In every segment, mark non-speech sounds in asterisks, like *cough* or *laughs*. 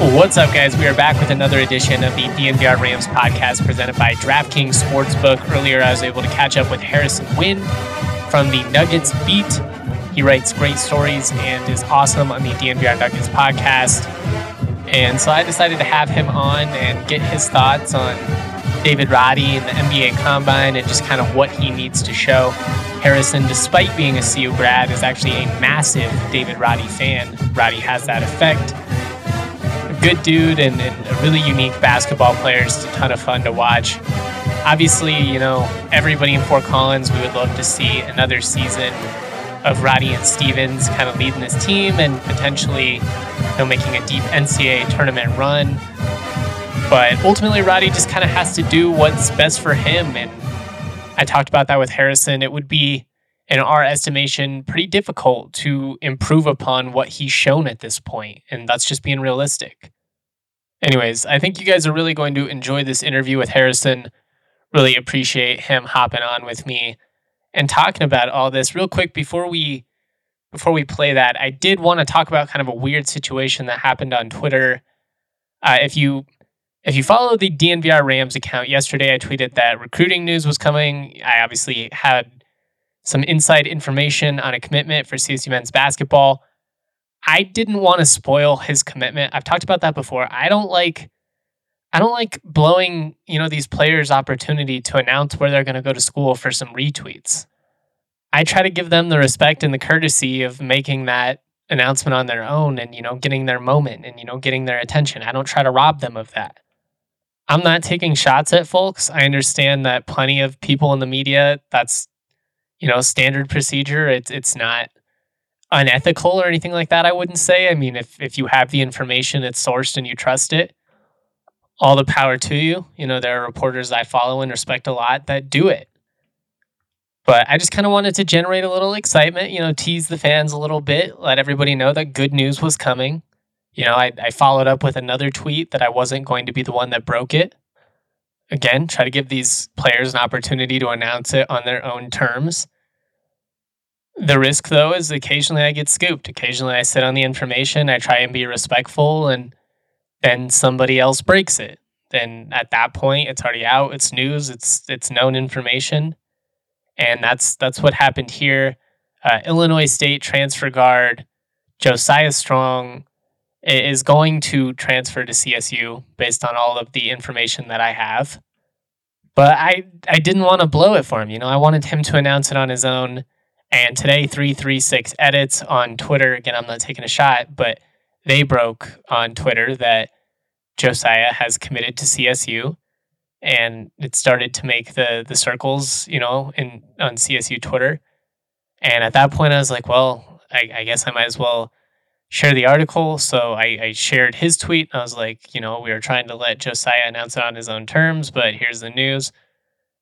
What's up, guys? We are back with another edition of the DNVR Rams podcast presented by DraftKings Sportsbook. Earlier, I was able to catch up with Harrison Wind from the Nuggets beat. He writes great stories and is awesome on the DNVR Nuggets podcast. And so I decided to have him on and get his thoughts on David Roddy and the NBA Combine and just kind of what he needs to show. Harrison, despite being a CU grad, is actually a massive David Roddy fan. Roddy has that effect A good dude and, and, a really unique basketball player. Just a ton of fun to watch. Obviously, you know, everybody in Fort Collins, we would love to see another season of Roddy and Stevens kind of leading this team and potentially, you know, making a deep NCAA tournament run. But ultimately, Roddy just kind of has to do what's best for him. And I talked about that with Harrison. It would be in our estimation, pretty difficult to improve upon what he's shown at this point, and that's just being realistic. Anyways, I think you guys are really going to enjoy this interview with Harrison. Really appreciate him hopping on with me and talking about all this. Real quick before we before we play that, I did want to talk about kind of a weird situation that happened on Twitter. Uh, if you if you follow the DNVR Rams account yesterday, I tweeted that recruiting news was coming. I obviously had some inside information on a commitment for CSU men's basketball. I didn't want to spoil his commitment. I've talked about that before. I don't like I don't like blowing, you know, these players opportunity to announce where they're going to go to school for some retweets. I try to give them the respect and the courtesy of making that announcement on their own and, you know, getting their moment and, you know, getting their attention. I don't try to rob them of that. I'm not taking shots at folks. I understand that plenty of people in the media, that's you know standard procedure. It's it's not unethical or anything like that. I wouldn't say. I mean, if if you have the information, it's sourced and you trust it, all the power to you. You know, there are reporters I follow and respect a lot that do it. But I just kind of wanted to generate a little excitement, you know, tease the fans a little bit, let everybody know that good news was coming. You know, I, I followed up with another tweet that I wasn't going to be the one that broke it again, try to give these players an opportunity to announce it on their own terms. The risk, though, is occasionally I get scooped. Occasionally I sit on the information, I try and be respectful, and then somebody else breaks it. Then at that point, it's already out. It's news. It's it's known information, and that's that's what happened here. Uh, Illinois State transfer guard Josiah Strong is going to transfer to CSU based on all of the information that I have. But I I didn't want to blow it for him. You know, I wanted him to announce it on his own. And today, 336 edits on Twitter. Again, I'm not taking a shot, but they broke on Twitter that Josiah has committed to CSU. And it started to make the the circles, you know, in on CSU Twitter. And at that point, I was like, well, I, I guess I might as well share the article. So I, I, shared his tweet. I was like, you know, we were trying to let Josiah announce it on his own terms, but here's the news.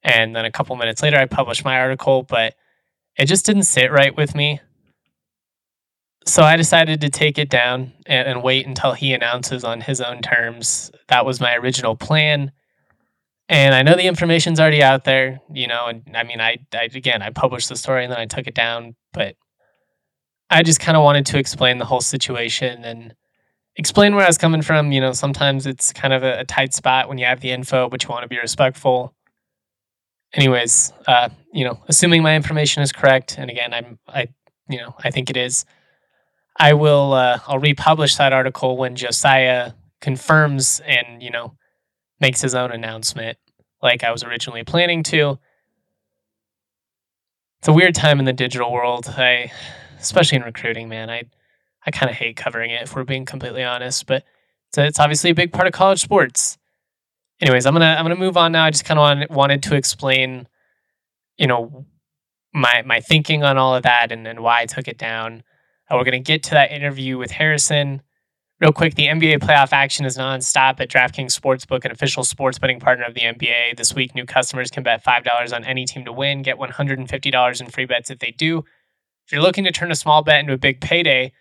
And then a couple minutes later, I published my article, but it just didn't sit right with me. So I decided to take it down and, and wait until he announces on his own terms. That was my original plan. And I know the information's already out there, you know, and I mean, I, I again, I published the story and then I took it down, but I just kind of wanted to explain the whole situation and explain where I was coming from. You know, sometimes it's kind of a, a tight spot when you have the info, but you want to be respectful. Anyways, uh, you know, assuming my information is correct, and again, I'm, I, you know, I think it is. I will. Uh, I'll republish that article when Josiah confirms and you know makes his own announcement, like I was originally planning to. It's a weird time in the digital world. I, especially in recruiting, man. I, I kind of hate covering it if we're being completely honest, but it's, it's obviously a big part of college sports. Anyways, I'm gonna I'm gonna move on now. I just kind of wanted to explain, you know, my my thinking on all of that and, and why I took it down. Uh, we're to get to that interview with Harrison. Real quick, the NBA playoff action is nonstop at DraftKings Sportsbook, an official sports betting partner of the NBA. This week, new customers can bet $5 on any team to win, get $150 in free bets if they do. If you're looking to turn a small bet into a big payday,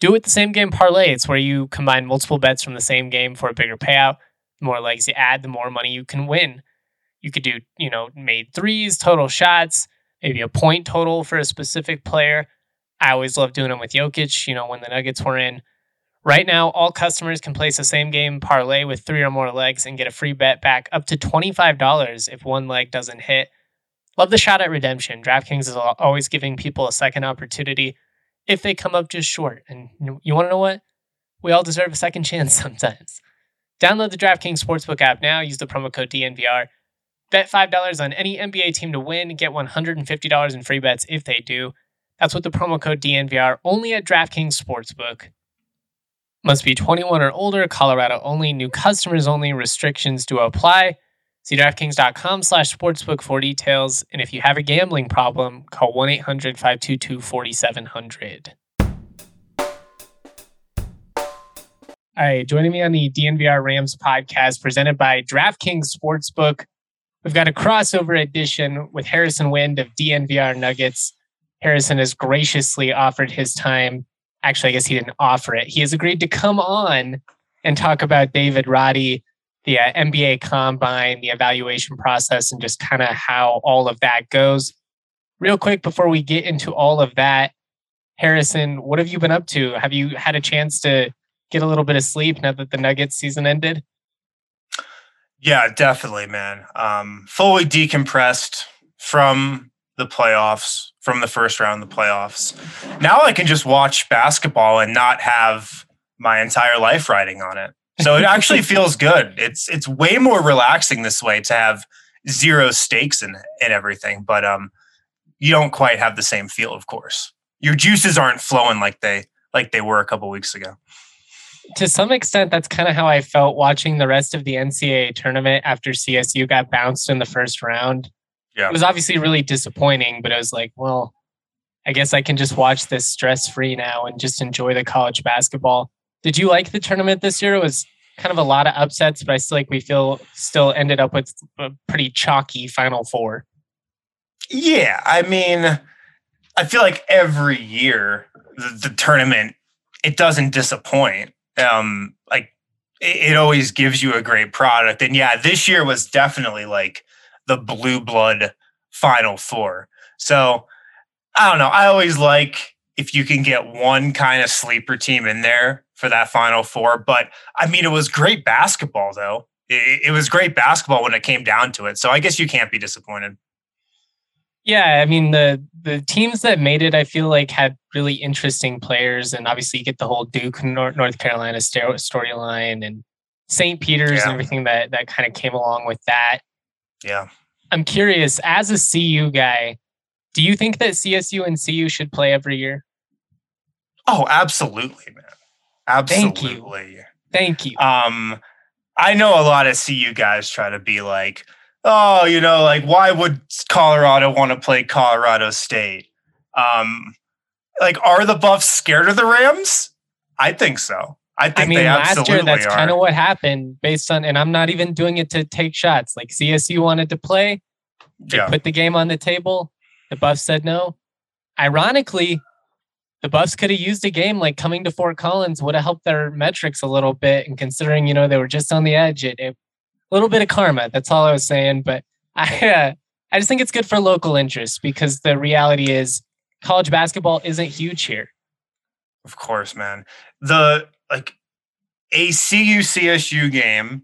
do it the same game parlay. It's where you combine multiple bets from the same game for a bigger payout. The more legs you add, the more money you can win. You could do, you know, made threes, total shots, maybe a point total for a specific player. I always love doing them with Jokic, you know, when the Nuggets were in. Right now, all customers can place a same game parlay with three or more legs and get a free bet back up to $25 if one leg doesn't hit. Love the shot at redemption. DraftKings is always giving people a second opportunity if they come up just short. And you want to know what? We all deserve a second chance *laughs* sometimes. Download the DraftKings Sportsbook app now. Use the promo code DNVR. Bet $5 on any NBA team to win. Get $150 in free bets if they do. That's with the promo code DNVR only at DraftKings Sportsbook. Must be 21 or older, Colorado only, new customers only, restrictions do apply. See DraftKings.com slash sportsbook for details. And if you have a gambling problem, call 1 800 522 4700. All right, joining me on the DNVR Rams podcast presented by DraftKings Sportsbook, we've got a crossover edition with Harrison Wind of DNVR Nuggets. Harrison has graciously offered his time actually, I guess he didn't offer it. He has agreed to come on and talk about David Roddy, the uh, NBA combine, the evaluation process, and just kind of how all of that goes. Real quick before we get into all of that, Harrison, what have you been up to? Have you had a chance to get a little bit of sleep now that the Nuggets season ended? Yeah, definitely, man. Um, fully decompressed from the playoffs from the first round of the playoffs. Now I can just watch basketball and not have my entire life riding on it. So it actually feels good. It's it's way more relaxing this way to have zero stakes in in everything, but um you don't quite have the same feel, of course. Your juices aren't flowing like they like they were a couple weeks ago. To some extent, that's kind of how I felt watching the rest of the NCAA tournament after CSU got bounced in the first round yeah. It was obviously really disappointing, but I was like, well, I guess I can just watch this stress free now and just enjoy the college basketball. Did you like the tournament this year? It was kind of a lot of upsets, but I still like we feel still ended up with a pretty chalky final four. Yeah, I mean, I feel like every year the, the tournament it doesn't disappoint. Um, like it, it always gives you a great product, and yeah, this year was definitely like the blue blood final four. So I don't know. I always like if you can get one kind of sleeper team in there for that final four. But I mean, it was great basketball, though. It, it was great basketball when it came down to it. So I guess you can't be disappointed. Yeah, I mean the the teams that made it, I feel like had really interesting players, and obviously you get the whole Duke North Carolina storyline and St. Peter's yeah. and everything that that kind of came along with that. Yeah. I'm curious, as a CU guy, do you think that CSU and CU should play every year? Oh, absolutely, man. Absolutely. Thank you. Thank you. Um, I know a lot of CU guys try to be like, oh, you know, like why would Colorado want to play Colorado State? Um, like, are the Buffs scared of the Rams? I think so. I think I mean, last year that's kind of what happened based on, and I'm not even doing it to take shots. Like CSU wanted to play, they yeah. put the game on the table. The Buffs said no. Ironically, the Buffs could have used a game like coming to Fort Collins would have helped their metrics a little bit. And considering you know they were just on the edge, it, it a little bit of karma. That's all I was saying. But *laughs* I uh, I just think it's good for local interest because the reality is college basketball isn't huge here. Of course, man. The like a CU CSU game,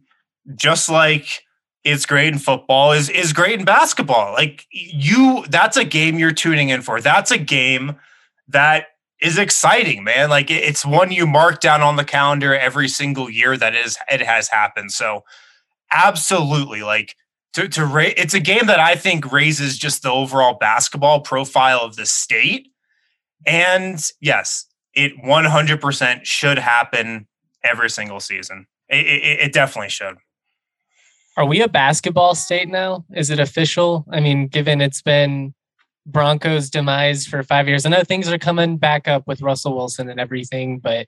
just like it's great in football, is is great in basketball. Like you, that's a game you're tuning in for. That's a game that is exciting, man. Like it's one you mark down on the calendar every single year that is it has happened. So absolutely like to to ra- it's a game that I think raises just the overall basketball profile of the state. And yes, it 100% should happen every single season. It, it, it definitely should. Are we a basketball state now? Is it official? I mean, given it's been Broncos' demise for five years, I know things are coming back up with Russell Wilson and everything, but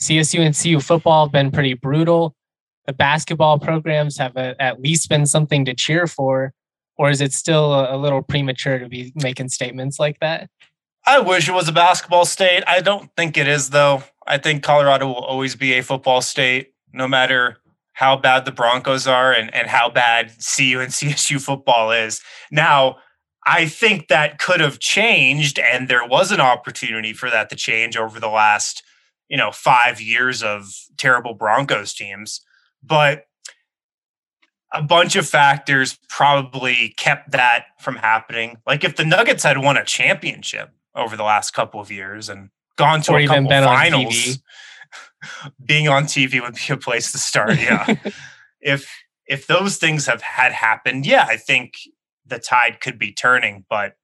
CSU and CU football have been pretty brutal. The basketball programs have a, at least been something to cheer for, or is it still a, a little premature to be making statements like that? I wish it was a basketball state. I don't think it is, though. I think Colorado will always be a football state, no matter how bad the Broncos are and, and how bad CU and CSU football is. Now, I think that could have changed, and there was an opportunity for that to change over the last, you know, five years of terrible Broncos teams. But a bunch of factors probably kept that from happening. Like if the Nuggets had won a championship, over the last couple of years and gone to or a even couple been finals. on. *laughs* Being on TV would be a place to start. Yeah. *laughs* if if those things have had happened, yeah, I think the tide could be turning. But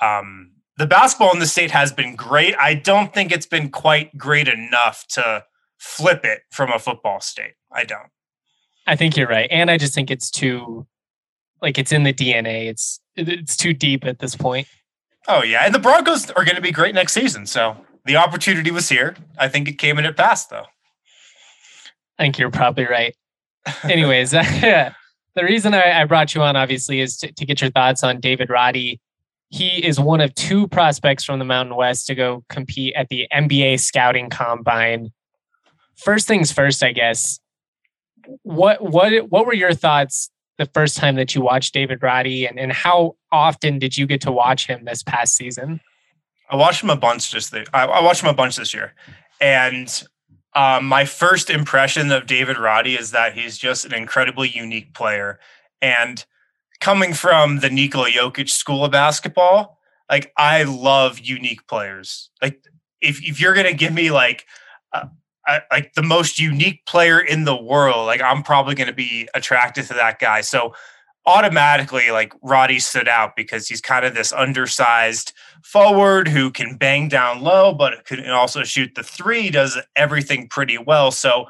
um, the basketball in the state has been great. I don't think it's been quite great enough to flip it from a football state. I don't. I think you're right, and I just think it's too, like it's in the DNA. It's it's too deep at this point. Oh yeah, and the Broncos are going to be great next season. So the opportunity was here. I think it came and it passed, though. I think you're probably right. Anyways, *laughs* the reason I, I, brought you on, obviously, is to, to, get your thoughts on David Roddy. He is one of two prospects from the Mountain West to go compete at the NBA Scouting Combine. First things first, I guess. What what what were your thoughts the first time that you watched David Roddy, and, and how often did you get to watch him this past season? I watched him a bunch just the, I, I watched him a bunch this year, and um, my first impression of David Roddy is that he's just an incredibly unique player, and coming from the Nikola Jokic school of basketball, like I love unique players. Like if if you're gonna give me like I, like the most unique player in the world, like I'm probably to be attracted to that guy. So automatically, like Roddy stood out because he's kind of this undersized forward who can bang down low, but can also shoot the three, does everything pretty well. So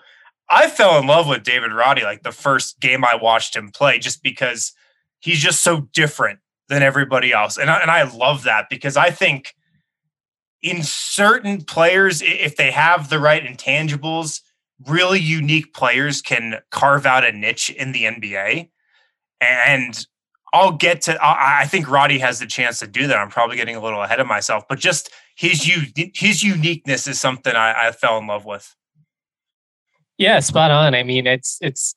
I fell in love with David Roddy like the first game I watched him play, just because he's just so different than everybody else. And I, and I love that because I think in certain players, if they have the right intangibles, really unique players can carve out a niche in the NBA. And I'll get to. I think Roddy has the chance to do that. I'm probably getting a little ahead of myself, but just his his uniqueness is something I, I fell in love with. Yeah, spot on. I mean, it's it's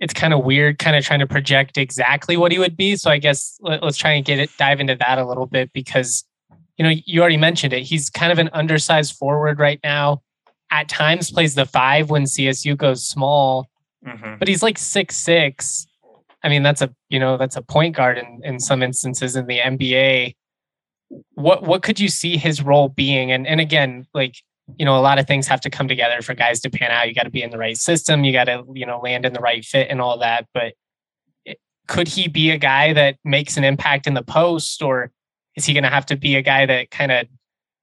it's kind of weird, kind of trying to project exactly what he would be. So I guess let, us try and get it dive into that a little bit because you know, you already mentioned it. He's kind of an undersized forward right now. At times plays the five when CSU goes small, mm-hmm. but he's like six six. I mean, that's a you know that's a point guard in, in some instances in the NBA. What what could you see his role being? And and again, like you know, a lot of things have to come together for guys to pan out. You got to be in the right system. You got to you know land in the right fit and all that. But could he be a guy that makes an impact in the post or is he going to have to be a guy that kind of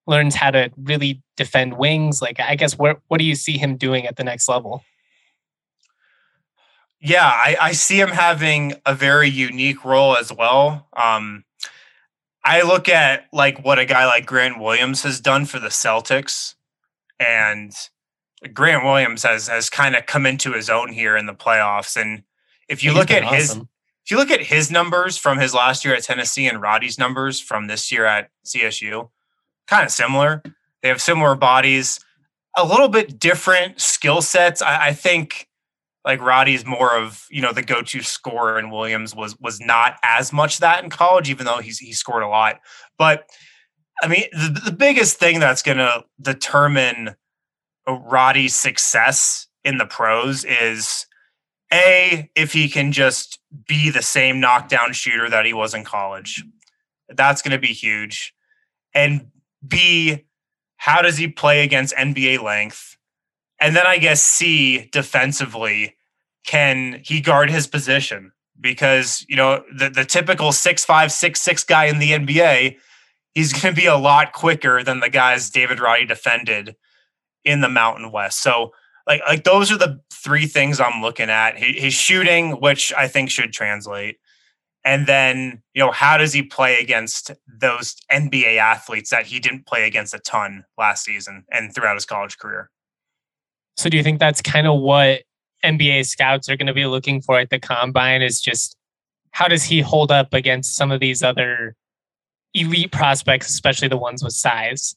learns how to really defend wings? Like, I guess, what what do you see him doing at the next level? Yeah, I, I see him having a very unique role as well. Um, I look at like what a guy like Grant Williams has done for the Celtics, and Grant Williams has has kind of come into his own here in the playoffs. And if you He's look at awesome. his if you look at his numbers from his last year at Tennessee and Roddy's numbers from this year at CSU, kind of similar. They have similar bodies, a little bit different skill sets. I, I think like Roddy's more of you know the go-to scorer, and Williams was was not as much that in college, even though he's he scored a lot. But I mean, the, the biggest thing that's going to determine Roddy's success in the pros is a, if he can just be the same knockdown shooter that he was in college, that's going to be huge. And B, how does he play against NBA length? And then I guess C, defensively, can he guard his position? Because, you know, the, the typical six five, six six guy in the NBA, he's *laughs* going to be a lot quicker than the guys David Roddy defended in the Mountain West. So, like, like those are the three things I'm looking at. His shooting, which I think should translate. And then, you know, how does he play against those NBA athletes that he didn't play against a ton last season and throughout his college career? So, do you think that's kind of what NBA scouts are going to be looking for at the combine? Is just how does he hold up against some of these other elite prospects, especially the ones with size?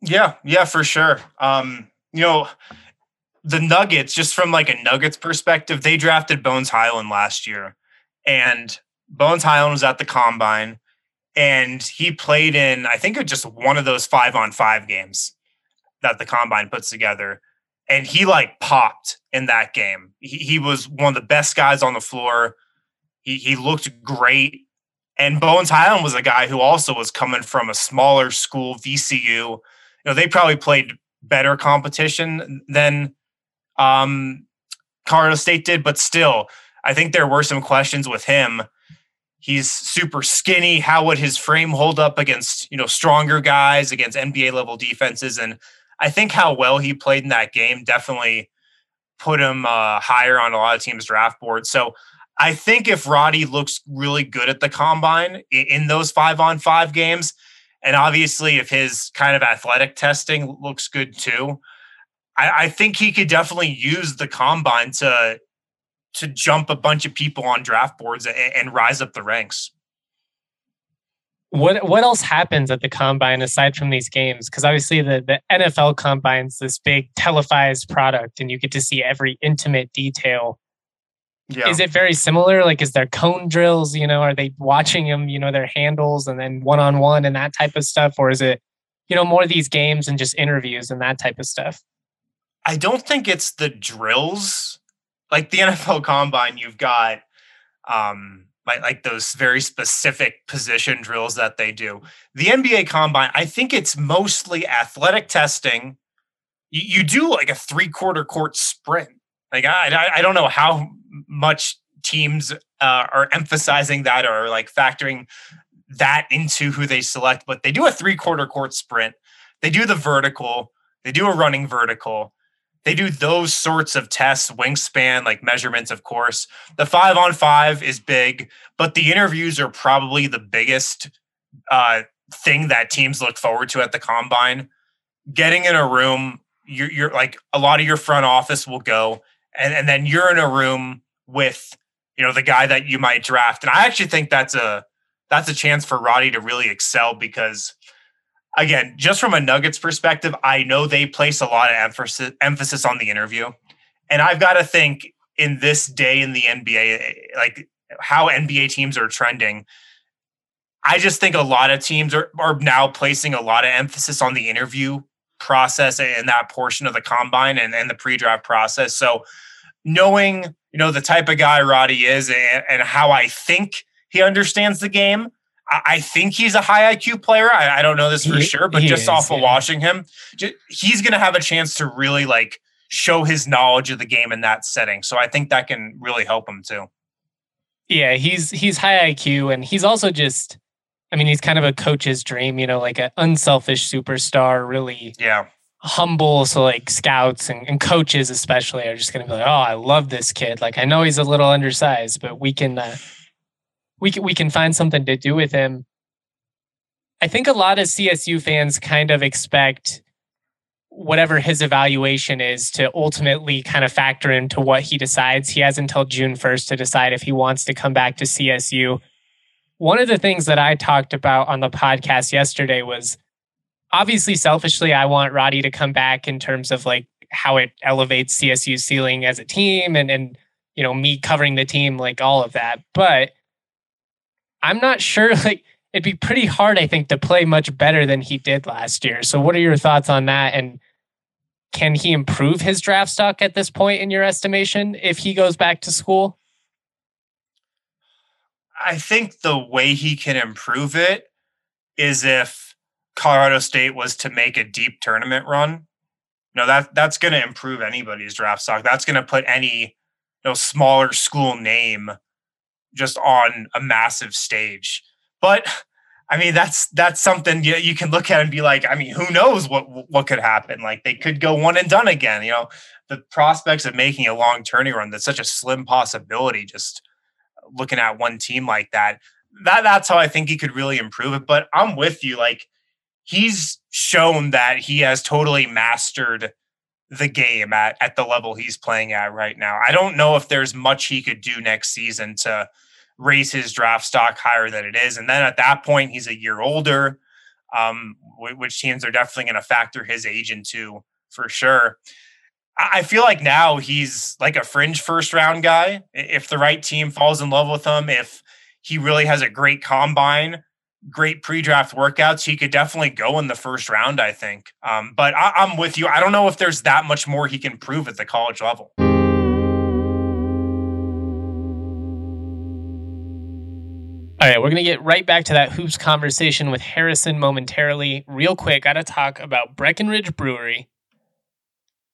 Yeah, yeah, for sure. Um, you know, the Nuggets, just from like a Nuggets perspective, they drafted Bones Hyland last year. And Bones Hyland was at the combine and he played in, I think, just one of those five on five games that the combine puts together and he like popped in that game. He, he was one of the best guys on the floor. He he looked great. And Bones Hyland was a guy who also was coming from a smaller school, VCU. You know, they probably played better competition than um, Colorado State did, but still, I think there were some questions with him. He's super skinny. How would his frame hold up against you know stronger guys, against NBA level defenses? And I think how well he played in that game definitely put him uh, higher on a lot of teams' draft boards. So I think if Roddy looks really good at the combine in, those five on five games, and obviously if his kind of athletic testing looks good too, I, I think he could definitely use the combine to to jump a bunch of people on draft boards and, and rise up the ranks what what else happens at the combine aside from these games? Because obviously the the NFL combine's this big televised product, and you get to see every intimate detail. Yeah. Is it very similar? Like, is there cone drills? You know, are they watching them? You know, their handles and then one on one and that type of stuff, or is it, you know, more these games and just interviews and that type of stuff? I don't think it's the drills. Like the NFL Combine, you've got um like, like those very specific position drills that they do. The NBA Combine, I think it's mostly athletic testing. You, you do like a three quarter court sprint. Like I, I don't know how much teams uh, are emphasizing that or like factoring that into who they select, but they do a three quarter court sprint. They do the vertical. They do a running vertical they do those sorts of tests, wingspan, like measurements, of course. The five on five is big, but the interviews are probably the biggest uh, thing that teams look forward to at the combine. Getting in a room, you're, you're like a lot of your front office will go, and, and then you're in a room with you know the guy that you might draft. And I actually think that's a that's a chance for Roddy to really excel because again, just from a Nuggets perspective, I know they place a lot of emphasis emphasis on the interview, and I've got to think in this day in the NBA, like how NBA teams are trending. I just think a lot of teams are, are now placing a lot of emphasis on the interview process and that portion of the combine and, and the pre-draft process. So knowing, you know, the type of guy Roddy is and, and how I think he understands the game, I think he's a high IQ player. I, I don't know this for he, sure, but just is, off of watching him, just, he's going to have a chance to really like show his knowledge of the game in that setting. So I think that can really help him too. Yeah, he's he's high IQ and he's also just I mean, he's kind of a coach's dream, you know, like an unselfish superstar, really yeah humble. So like scouts and, and coaches especially are just gonna be like, oh, I love this kid. Like I know he's a little undersized, but we can uh, we can, we can find something to do with him. I think a lot of CSU fans kind of expect whatever his evaluation is to ultimately kind of factor into what he decides. He has until June 1st to decide if he wants to come back to CSU. One of the things that I talked about on the podcast yesterday was obviously selfishly, I want Roddy to come back in terms of like how it elevates CSU ceiling as a team and, and, you know, me covering the team, like all of that. But I'm not sure. *laughs* Like it'd be pretty hard, I think, to play much better than he did last year. So, what are your thoughts on that? And can he improve his draft stock at this point, in your estimation, if he goes back to school? I think the way he can improve it is if Colorado State was to make a deep tournament run, know, that that's going to improve anybody's draft stock. That's going to put any you know smaller school name just on a massive stage. But I mean, that's that's something you, you can look at and be like, I mean, who knows what what could happen? Like they could go one and done again. You know, the prospects of making a long turning run that's such a slim possibility. Just looking at one team like that, that that's how I think he could really improve it. But I'm with you. Like he's shown that he has totally mastered the game at, at the level he's playing at right now. I don't know if there's much he could do next season to raise his draft stock higher than it is. And then at that point, he's a year older, um, which teams are definitely going to factor his age into for sure. I feel like now he's like a fringe first round guy. If the right team falls in love with him, if he really has a great combine, great pre-draft workouts. He could definitely go in the first round, I think. Um, but I, I'm with you. I don't know if there's that much more he can prove at the college level. All right, we're going to get right back to that hoops conversation with Harrison momentarily. Real quick, got to talk about Breckenridge Brewery.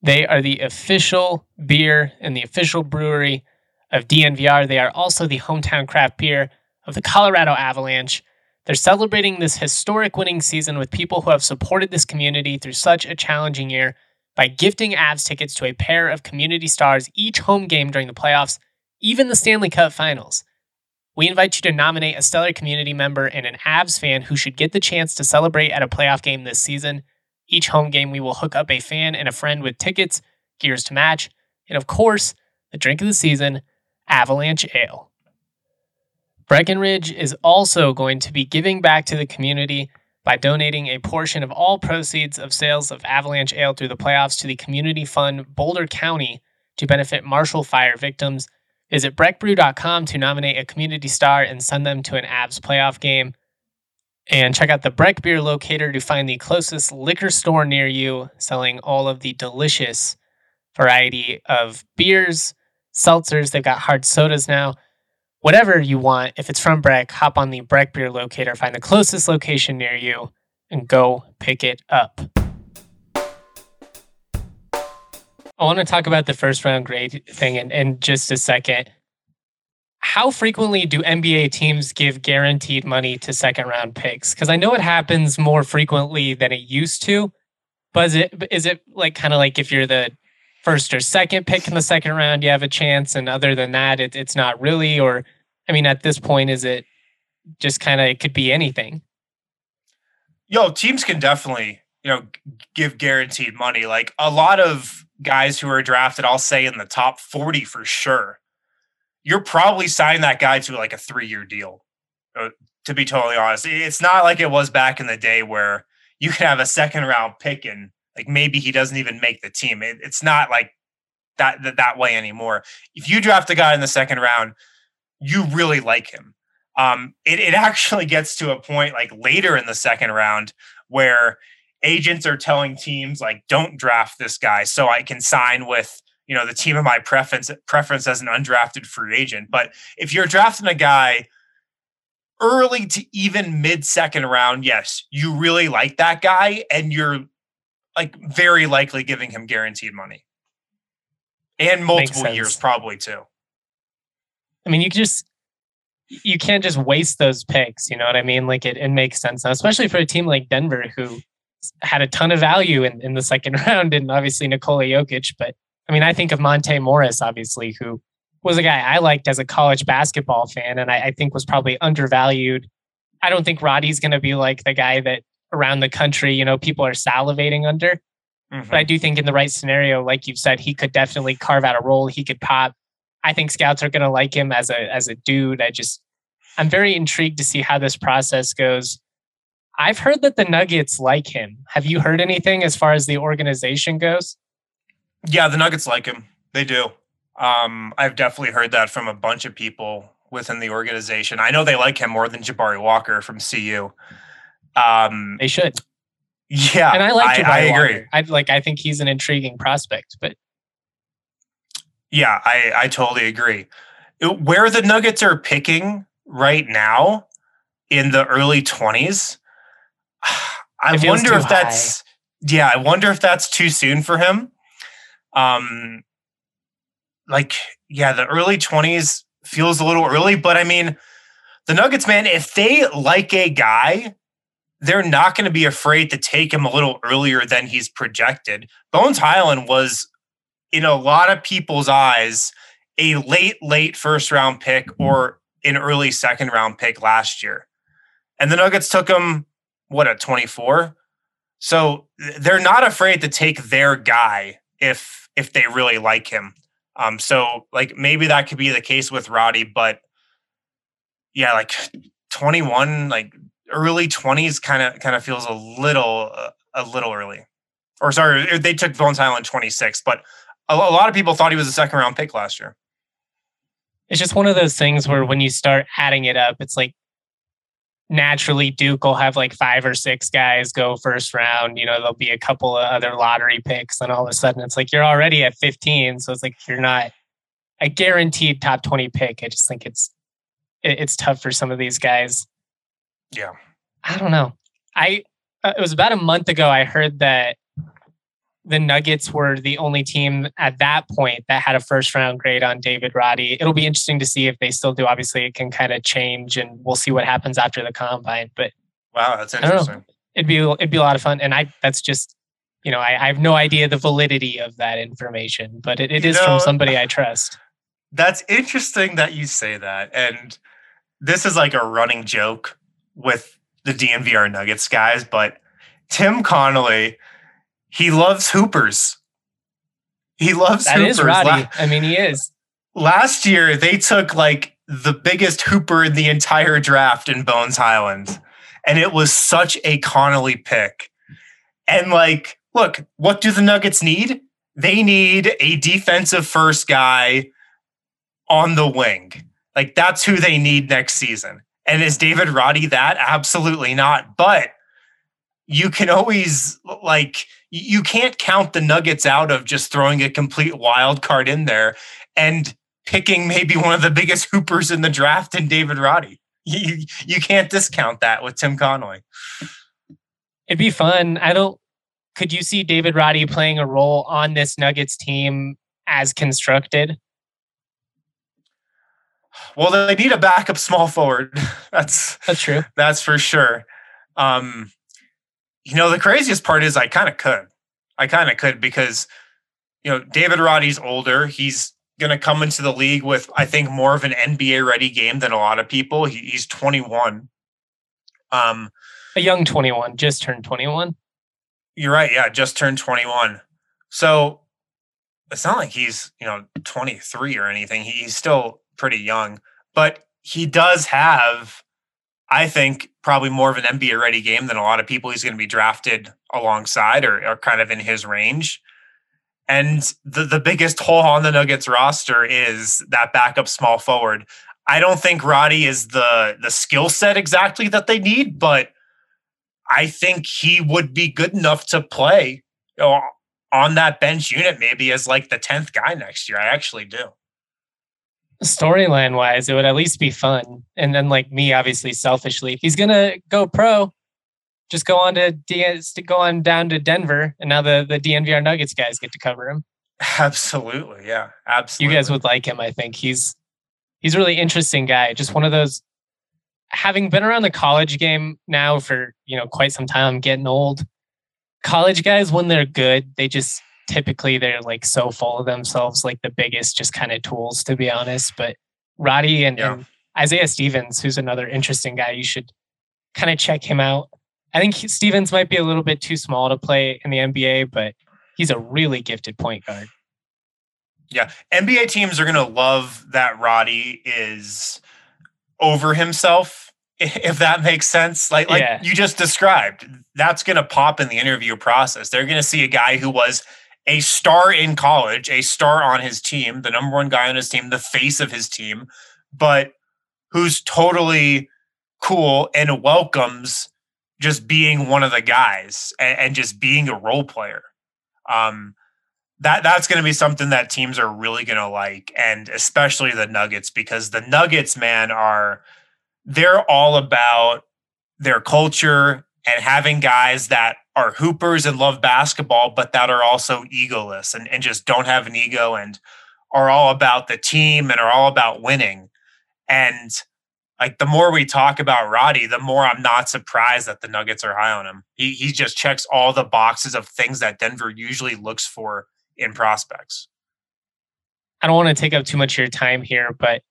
They are the official beer and the official brewery of DNVR. They are also the hometown craft beer of the Colorado Avalanche. They're celebrating this historic winning season with people who have supported this community through such a challenging year by gifting Avs tickets to a pair of community stars each home game during the playoffs, even the Stanley Cup finals. We invite you to nominate a stellar community member and an Avs fan who should get the chance to celebrate at a playoff game this season. Each home game, we will hook up a fan and a friend with tickets, gears to match, and of course, the drink of the season, Avalanche Ale. Breckenridge is also going to be giving back to the community by donating a portion of all proceeds of sales of Avalanche Ale through the playoffs to the Community Fund Boulder County to benefit Marshall Fire victims. Visit breckbrew.com to nominate a community star and send them to an Avs playoff game. And check out the Breck Beer Locator to find the closest liquor store near you selling all of the delicious variety of beers, seltzers. They've got hard sodas now whatever you want. If it's from Breck, hop on the Breck Beer Locator, find the closest location near you, and go pick it up. I want to talk about the first round grade thing in, in just a second. How frequently do NBA teams give guaranteed money to second round picks? Because I know it happens more frequently than it used to. But is it is it like kind of like if you're the first or second pick in the second round, you have a chance, and other than that, it, it's not really. Or, I mean, at this point, is it just kind of it could be anything? Yo, teams can definitely you know give guaranteed money. Like a lot of guys who are drafted, I'll say in the top forty for sure. You're probably signing that guy to like a three year deal. Uh, to be totally honest, it's not like it was back in the day where you could have a second round pick and like maybe he doesn't even make the team. It, it's not like that, that that way anymore. If you draft a guy in the second round, you really like him. Um, it, it actually gets to a point like later in the second round where agents are telling teams like, don't draft this guy so I can sign with you know the team of my preference preference as an undrafted free agent. But if you're drafting a guy early to even mid second round, yes, you really like that guy and you're like very likely giving him guaranteed money and multiple years probably too. I mean, you just you can't just waste those picks. You know what I mean? Like it, it makes sense now, especially for a team like Denver who had a ton of value in, in the second *laughs* round, and obviously Nikola Jokic. But I mean, I think of Monte Morris, obviously, who was a guy I liked as a college basketball fan, and I, I think was probably undervalued. I don't think Roddy's going to be like the guy that around the country, you know, people are salivating under. Mm-hmm. But I do think in the right scenario, like you've said, he could definitely carve out a role. He could pop. I think scouts are going to like him as a as a dude. I just I'm very intrigued to see how this process goes. I've heard that the Nuggets like him. Have you heard anything as far as the organization goes? Yeah, the Nuggets like him. They do. Um, I've definitely heard that from a bunch of people within the organization. I know they like him more than Jabari Walker from CU. Um, they should. Yeah, and I like. Jabari I, I agree. I like. I think he's an intriguing prospect, but yeah, I I totally agree. Where the Nuggets are picking right now in the early twenties, *sighs* I wonder if that's high. yeah, I wonder if that's too soon for him. Um like yeah, the early 20s feels a little early, but I mean, the Nuggets man, if they like a guy, they're not going to be afraid to take him a little earlier than he's projected. Bones Hyland was in a lot of people's eyes a late late first round pick or an early second round pick last year. And the Nuggets took him what at 24. So they're not afraid to take their guy if if they really like him. Um, so like maybe that could be the case with Roddy, but yeah, like 21, like early 20s kind of kind of feels a little uh, a little early. Or sorry, they took Bones Hyland 26, but a, lot of people thought he was a second round pick last year. It's just one of those things where when you start adding it up, it's like naturally Duke will have like five or six guys go first round. You know, there'll be a couple of other lottery picks, and all of a sudden it's like you're already at 15. So it's like you're not a guaranteed top 20 pick. I just think it's it's tough for some of these guys. Yeah. I don't know. I uh, it was about a month ago I heard that the Nuggets were the only team at that point that had a first round grade on David Roddy. It'll be interesting to see if they still do. Obviously, it can kind of change, and we'll see what happens after the combine. But wow, that's interesting. It'd be it'd be a lot of fun, and I that's just you know I, I have no idea the validity of that information, but it, it is know, from somebody I trust. That's interesting that you say that, and this is like a running joke with the DNVR Nuggets guys, but Tim Connolly he loves hoopers. He loves that hoopers. Is Roddy. I mean, he is. Last year, they took like the biggest hooper in the entire draft in Bones Hyland. And it was such a Connolly pick. And like, look, what do the Nuggets need? They need a defensive first guy on the wing. Like, that's who they need next season. And is David Roddy that? Absolutely not. But you can always like you can't count the Nuggets out of just throwing a complete wild card in there and picking maybe one of the biggest *laughs* hoopers in the draft in David Roddy. You you can't discount that with Tim Connolly. It'd be fun. I don't could you see David Roddy playing a role on this Nuggets team as constructed? Well, they need a backup small forward. *laughs* That's that's true. That's for sure. Um, you know, the craziest part is I kind of could. I kind of could because, you know, David Roddy's older. He's going to come into the league with, I think, more of an NBA ready game than a lot of people. He, he's 21. Um, a young 21, just turned 21. You're right. Yeah, just turned 21. So it's not like he's, you know, 23 or anything. He's still pretty young, but he does have I think probably more of an NBA ready game than a lot of people he's going to be drafted alongside or, or kind of in his range. And the, the biggest hole on the Nuggets roster is that backup small forward. I don't think Roddy is the the skill set exactly that they need, but I think he would be good enough to play you know, on that bench unit maybe as like the 10th guy next year. I actually do storyline wise, it would at least be fun. And then, like me, obviously, selfishly, if he's gonna go pro, just go on to D- go on down to Denver, and now the the DNVR Nuggets guys get to cover him. Absolutely, yeah, absolutely. You guys would like him. I think he's he's a really interesting guy. Just one of those. Having been around the college game now for you know quite some time, I'm getting old. College guys, when they're good, they just typically they're like so full of themselves, like the biggest just kind of tools, to be honest. But Roddy and, yeah. and Isaiah Stevens, who's another interesting guy, you should kind of check him out. I think Stevens might be a little bit too small to play in the NBA, but he's a really gifted point guard. Yeah. NBA teams are going to love that Roddy is over himself, *laughs* if that makes sense. Like, like yeah. you just described, that's going to pop in the interview process. They're going to see a guy who was a star in college, a star on his team, the number one guy on his team, the face of his team, but who's totally cool and welcomes just being one of the guys and, and just being a role player. Um, that that's going to be something that teams are really going to like, and especially the Nuggets because the Nuggets, man, are they're all about their culture and having guys that are hoopers and love basketball, but that are also egoless and, and just don't have an ego and are all about the team and are all about winning. And like the more we talk about Roddy, the more I'm not surprised that the Nuggets are high on him. He he just checks all the boxes of things that Denver usually looks for in prospects. I don't want to take up too much of your time here, but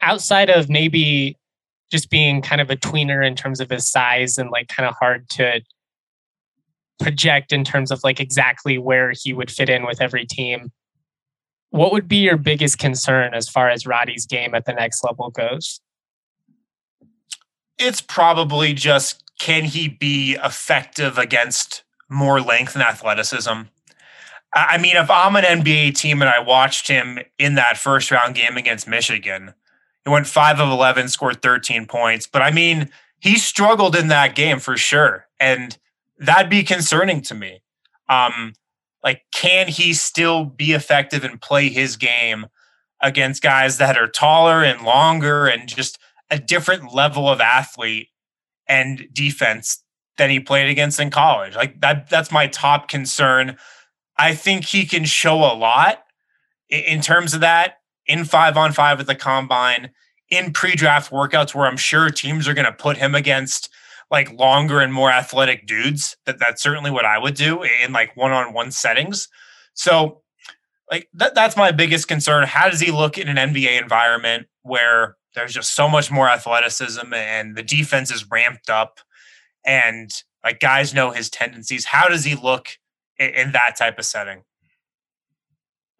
outside of maybe just being kind of a tweener in terms of his size and like kind of hard to project in terms of like exactly where he would fit in with every team. What would be your biggest concern as far as Roddy's game at the next level goes? It's probably just can he be effective against more length and athleticism? I mean, if I'm an NBA team and I watched him in that first round game against Michigan, he went five of 11, scored 13 points. But I mean, he struggled in that game for sure. And that'd be concerning to me. Um, like, can he still be effective and play his game against guys that are taller and longer and just a different level of athlete and defense than he played against in college? Like that, that's my top concern I think he can show a lot in terms of that in five on five at the combine, in pre draft workouts where I'm sure teams are going to put him against like longer and more athletic dudes. That that's certainly what I would do in like one on one settings. So, like that, that's my biggest concern. How does he look in an NBA environment where there's just so much more athleticism and the defense is ramped up and like guys know his tendencies? How does he look in, in that type of setting.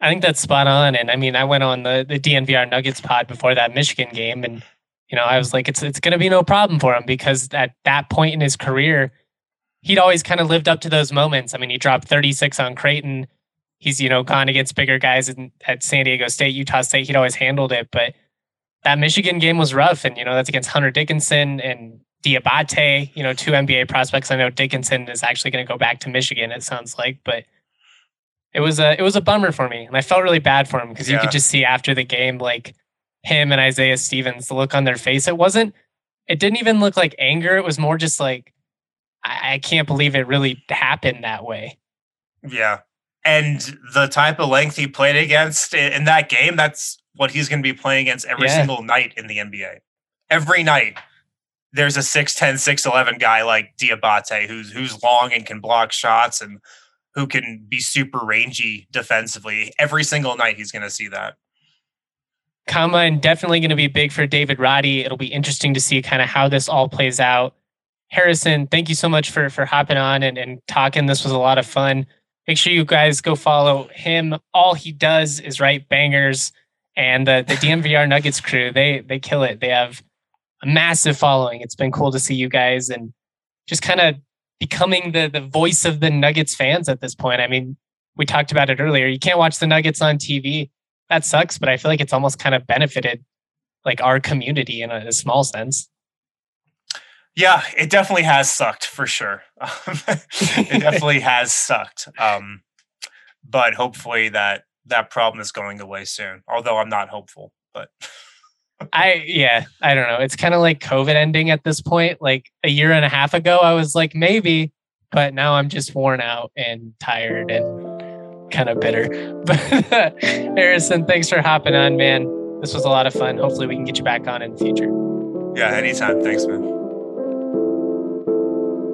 I think that's spot on. And I mean, I went on the, the DNVR Nuggets pod before that Michigan game, and you know, I was like, it's it's going to be no problem for him because at that point in his career, he'd always kind of lived up to those moments. I mean, he dropped 36 on Creighton. He's you know gone against bigger guys in, at San Diego State, Utah State. He'd always handled it, but that Michigan game was rough, and you know that's against Hunter Dickinson and Diabate, you know, two NBA prospects. I know Dickinson is actually going to go back to Michigan. It sounds like, but it was a it was a bummer for me, and I felt really bad for him because yeah. you could just see after the game, like him and Isaiah Stevens, the look on their face. It wasn't. It didn't even look like anger. It was more just like, I, I can't believe it really happened that way. Yeah, and the type of length he played against in that game, that's what he's going to be playing against every yeah. single night in the NBA. Every night there's a 6'10, 6'11 guy like Diabate who's who's long and can block shots and who can be super rangy defensively. Every single night he's going to see that. Combine definitely going to be big for David Roddy. It'll be interesting to see kind of how this all plays out. Harrison, thank you so much for for hopping on and, and talking. This was a lot of fun. Make sure you guys go follow him. All he does is write bangers. And the, the DNVR Nuggets crew, they they kill it. They have a massive following. It's been cool to see you guys and just kind of becoming the the voice of the Nuggets fans at this point. I mean, we talked about it earlier. You can't watch the Nuggets on TV. That sucks, but I feel like it's almost kind of benefited like our community in a, small sense. Yeah, it definitely has sucked for sure. *laughs* it definitely *laughs* has sucked. Um, but hopefully that that problem is going away soon. Although I'm not hopeful, but *laughs* I yeah, I don't know. It's kind of like COVID ending at this point. Like a year and a half ago, I was like maybe, but now I'm just worn out and tired and kind of bitter. But *laughs* Harrison, thanks for hopping on, man. This was a lot of fun. Hopefully, we can get you back on in the future. Yeah, anytime. Thanks, man.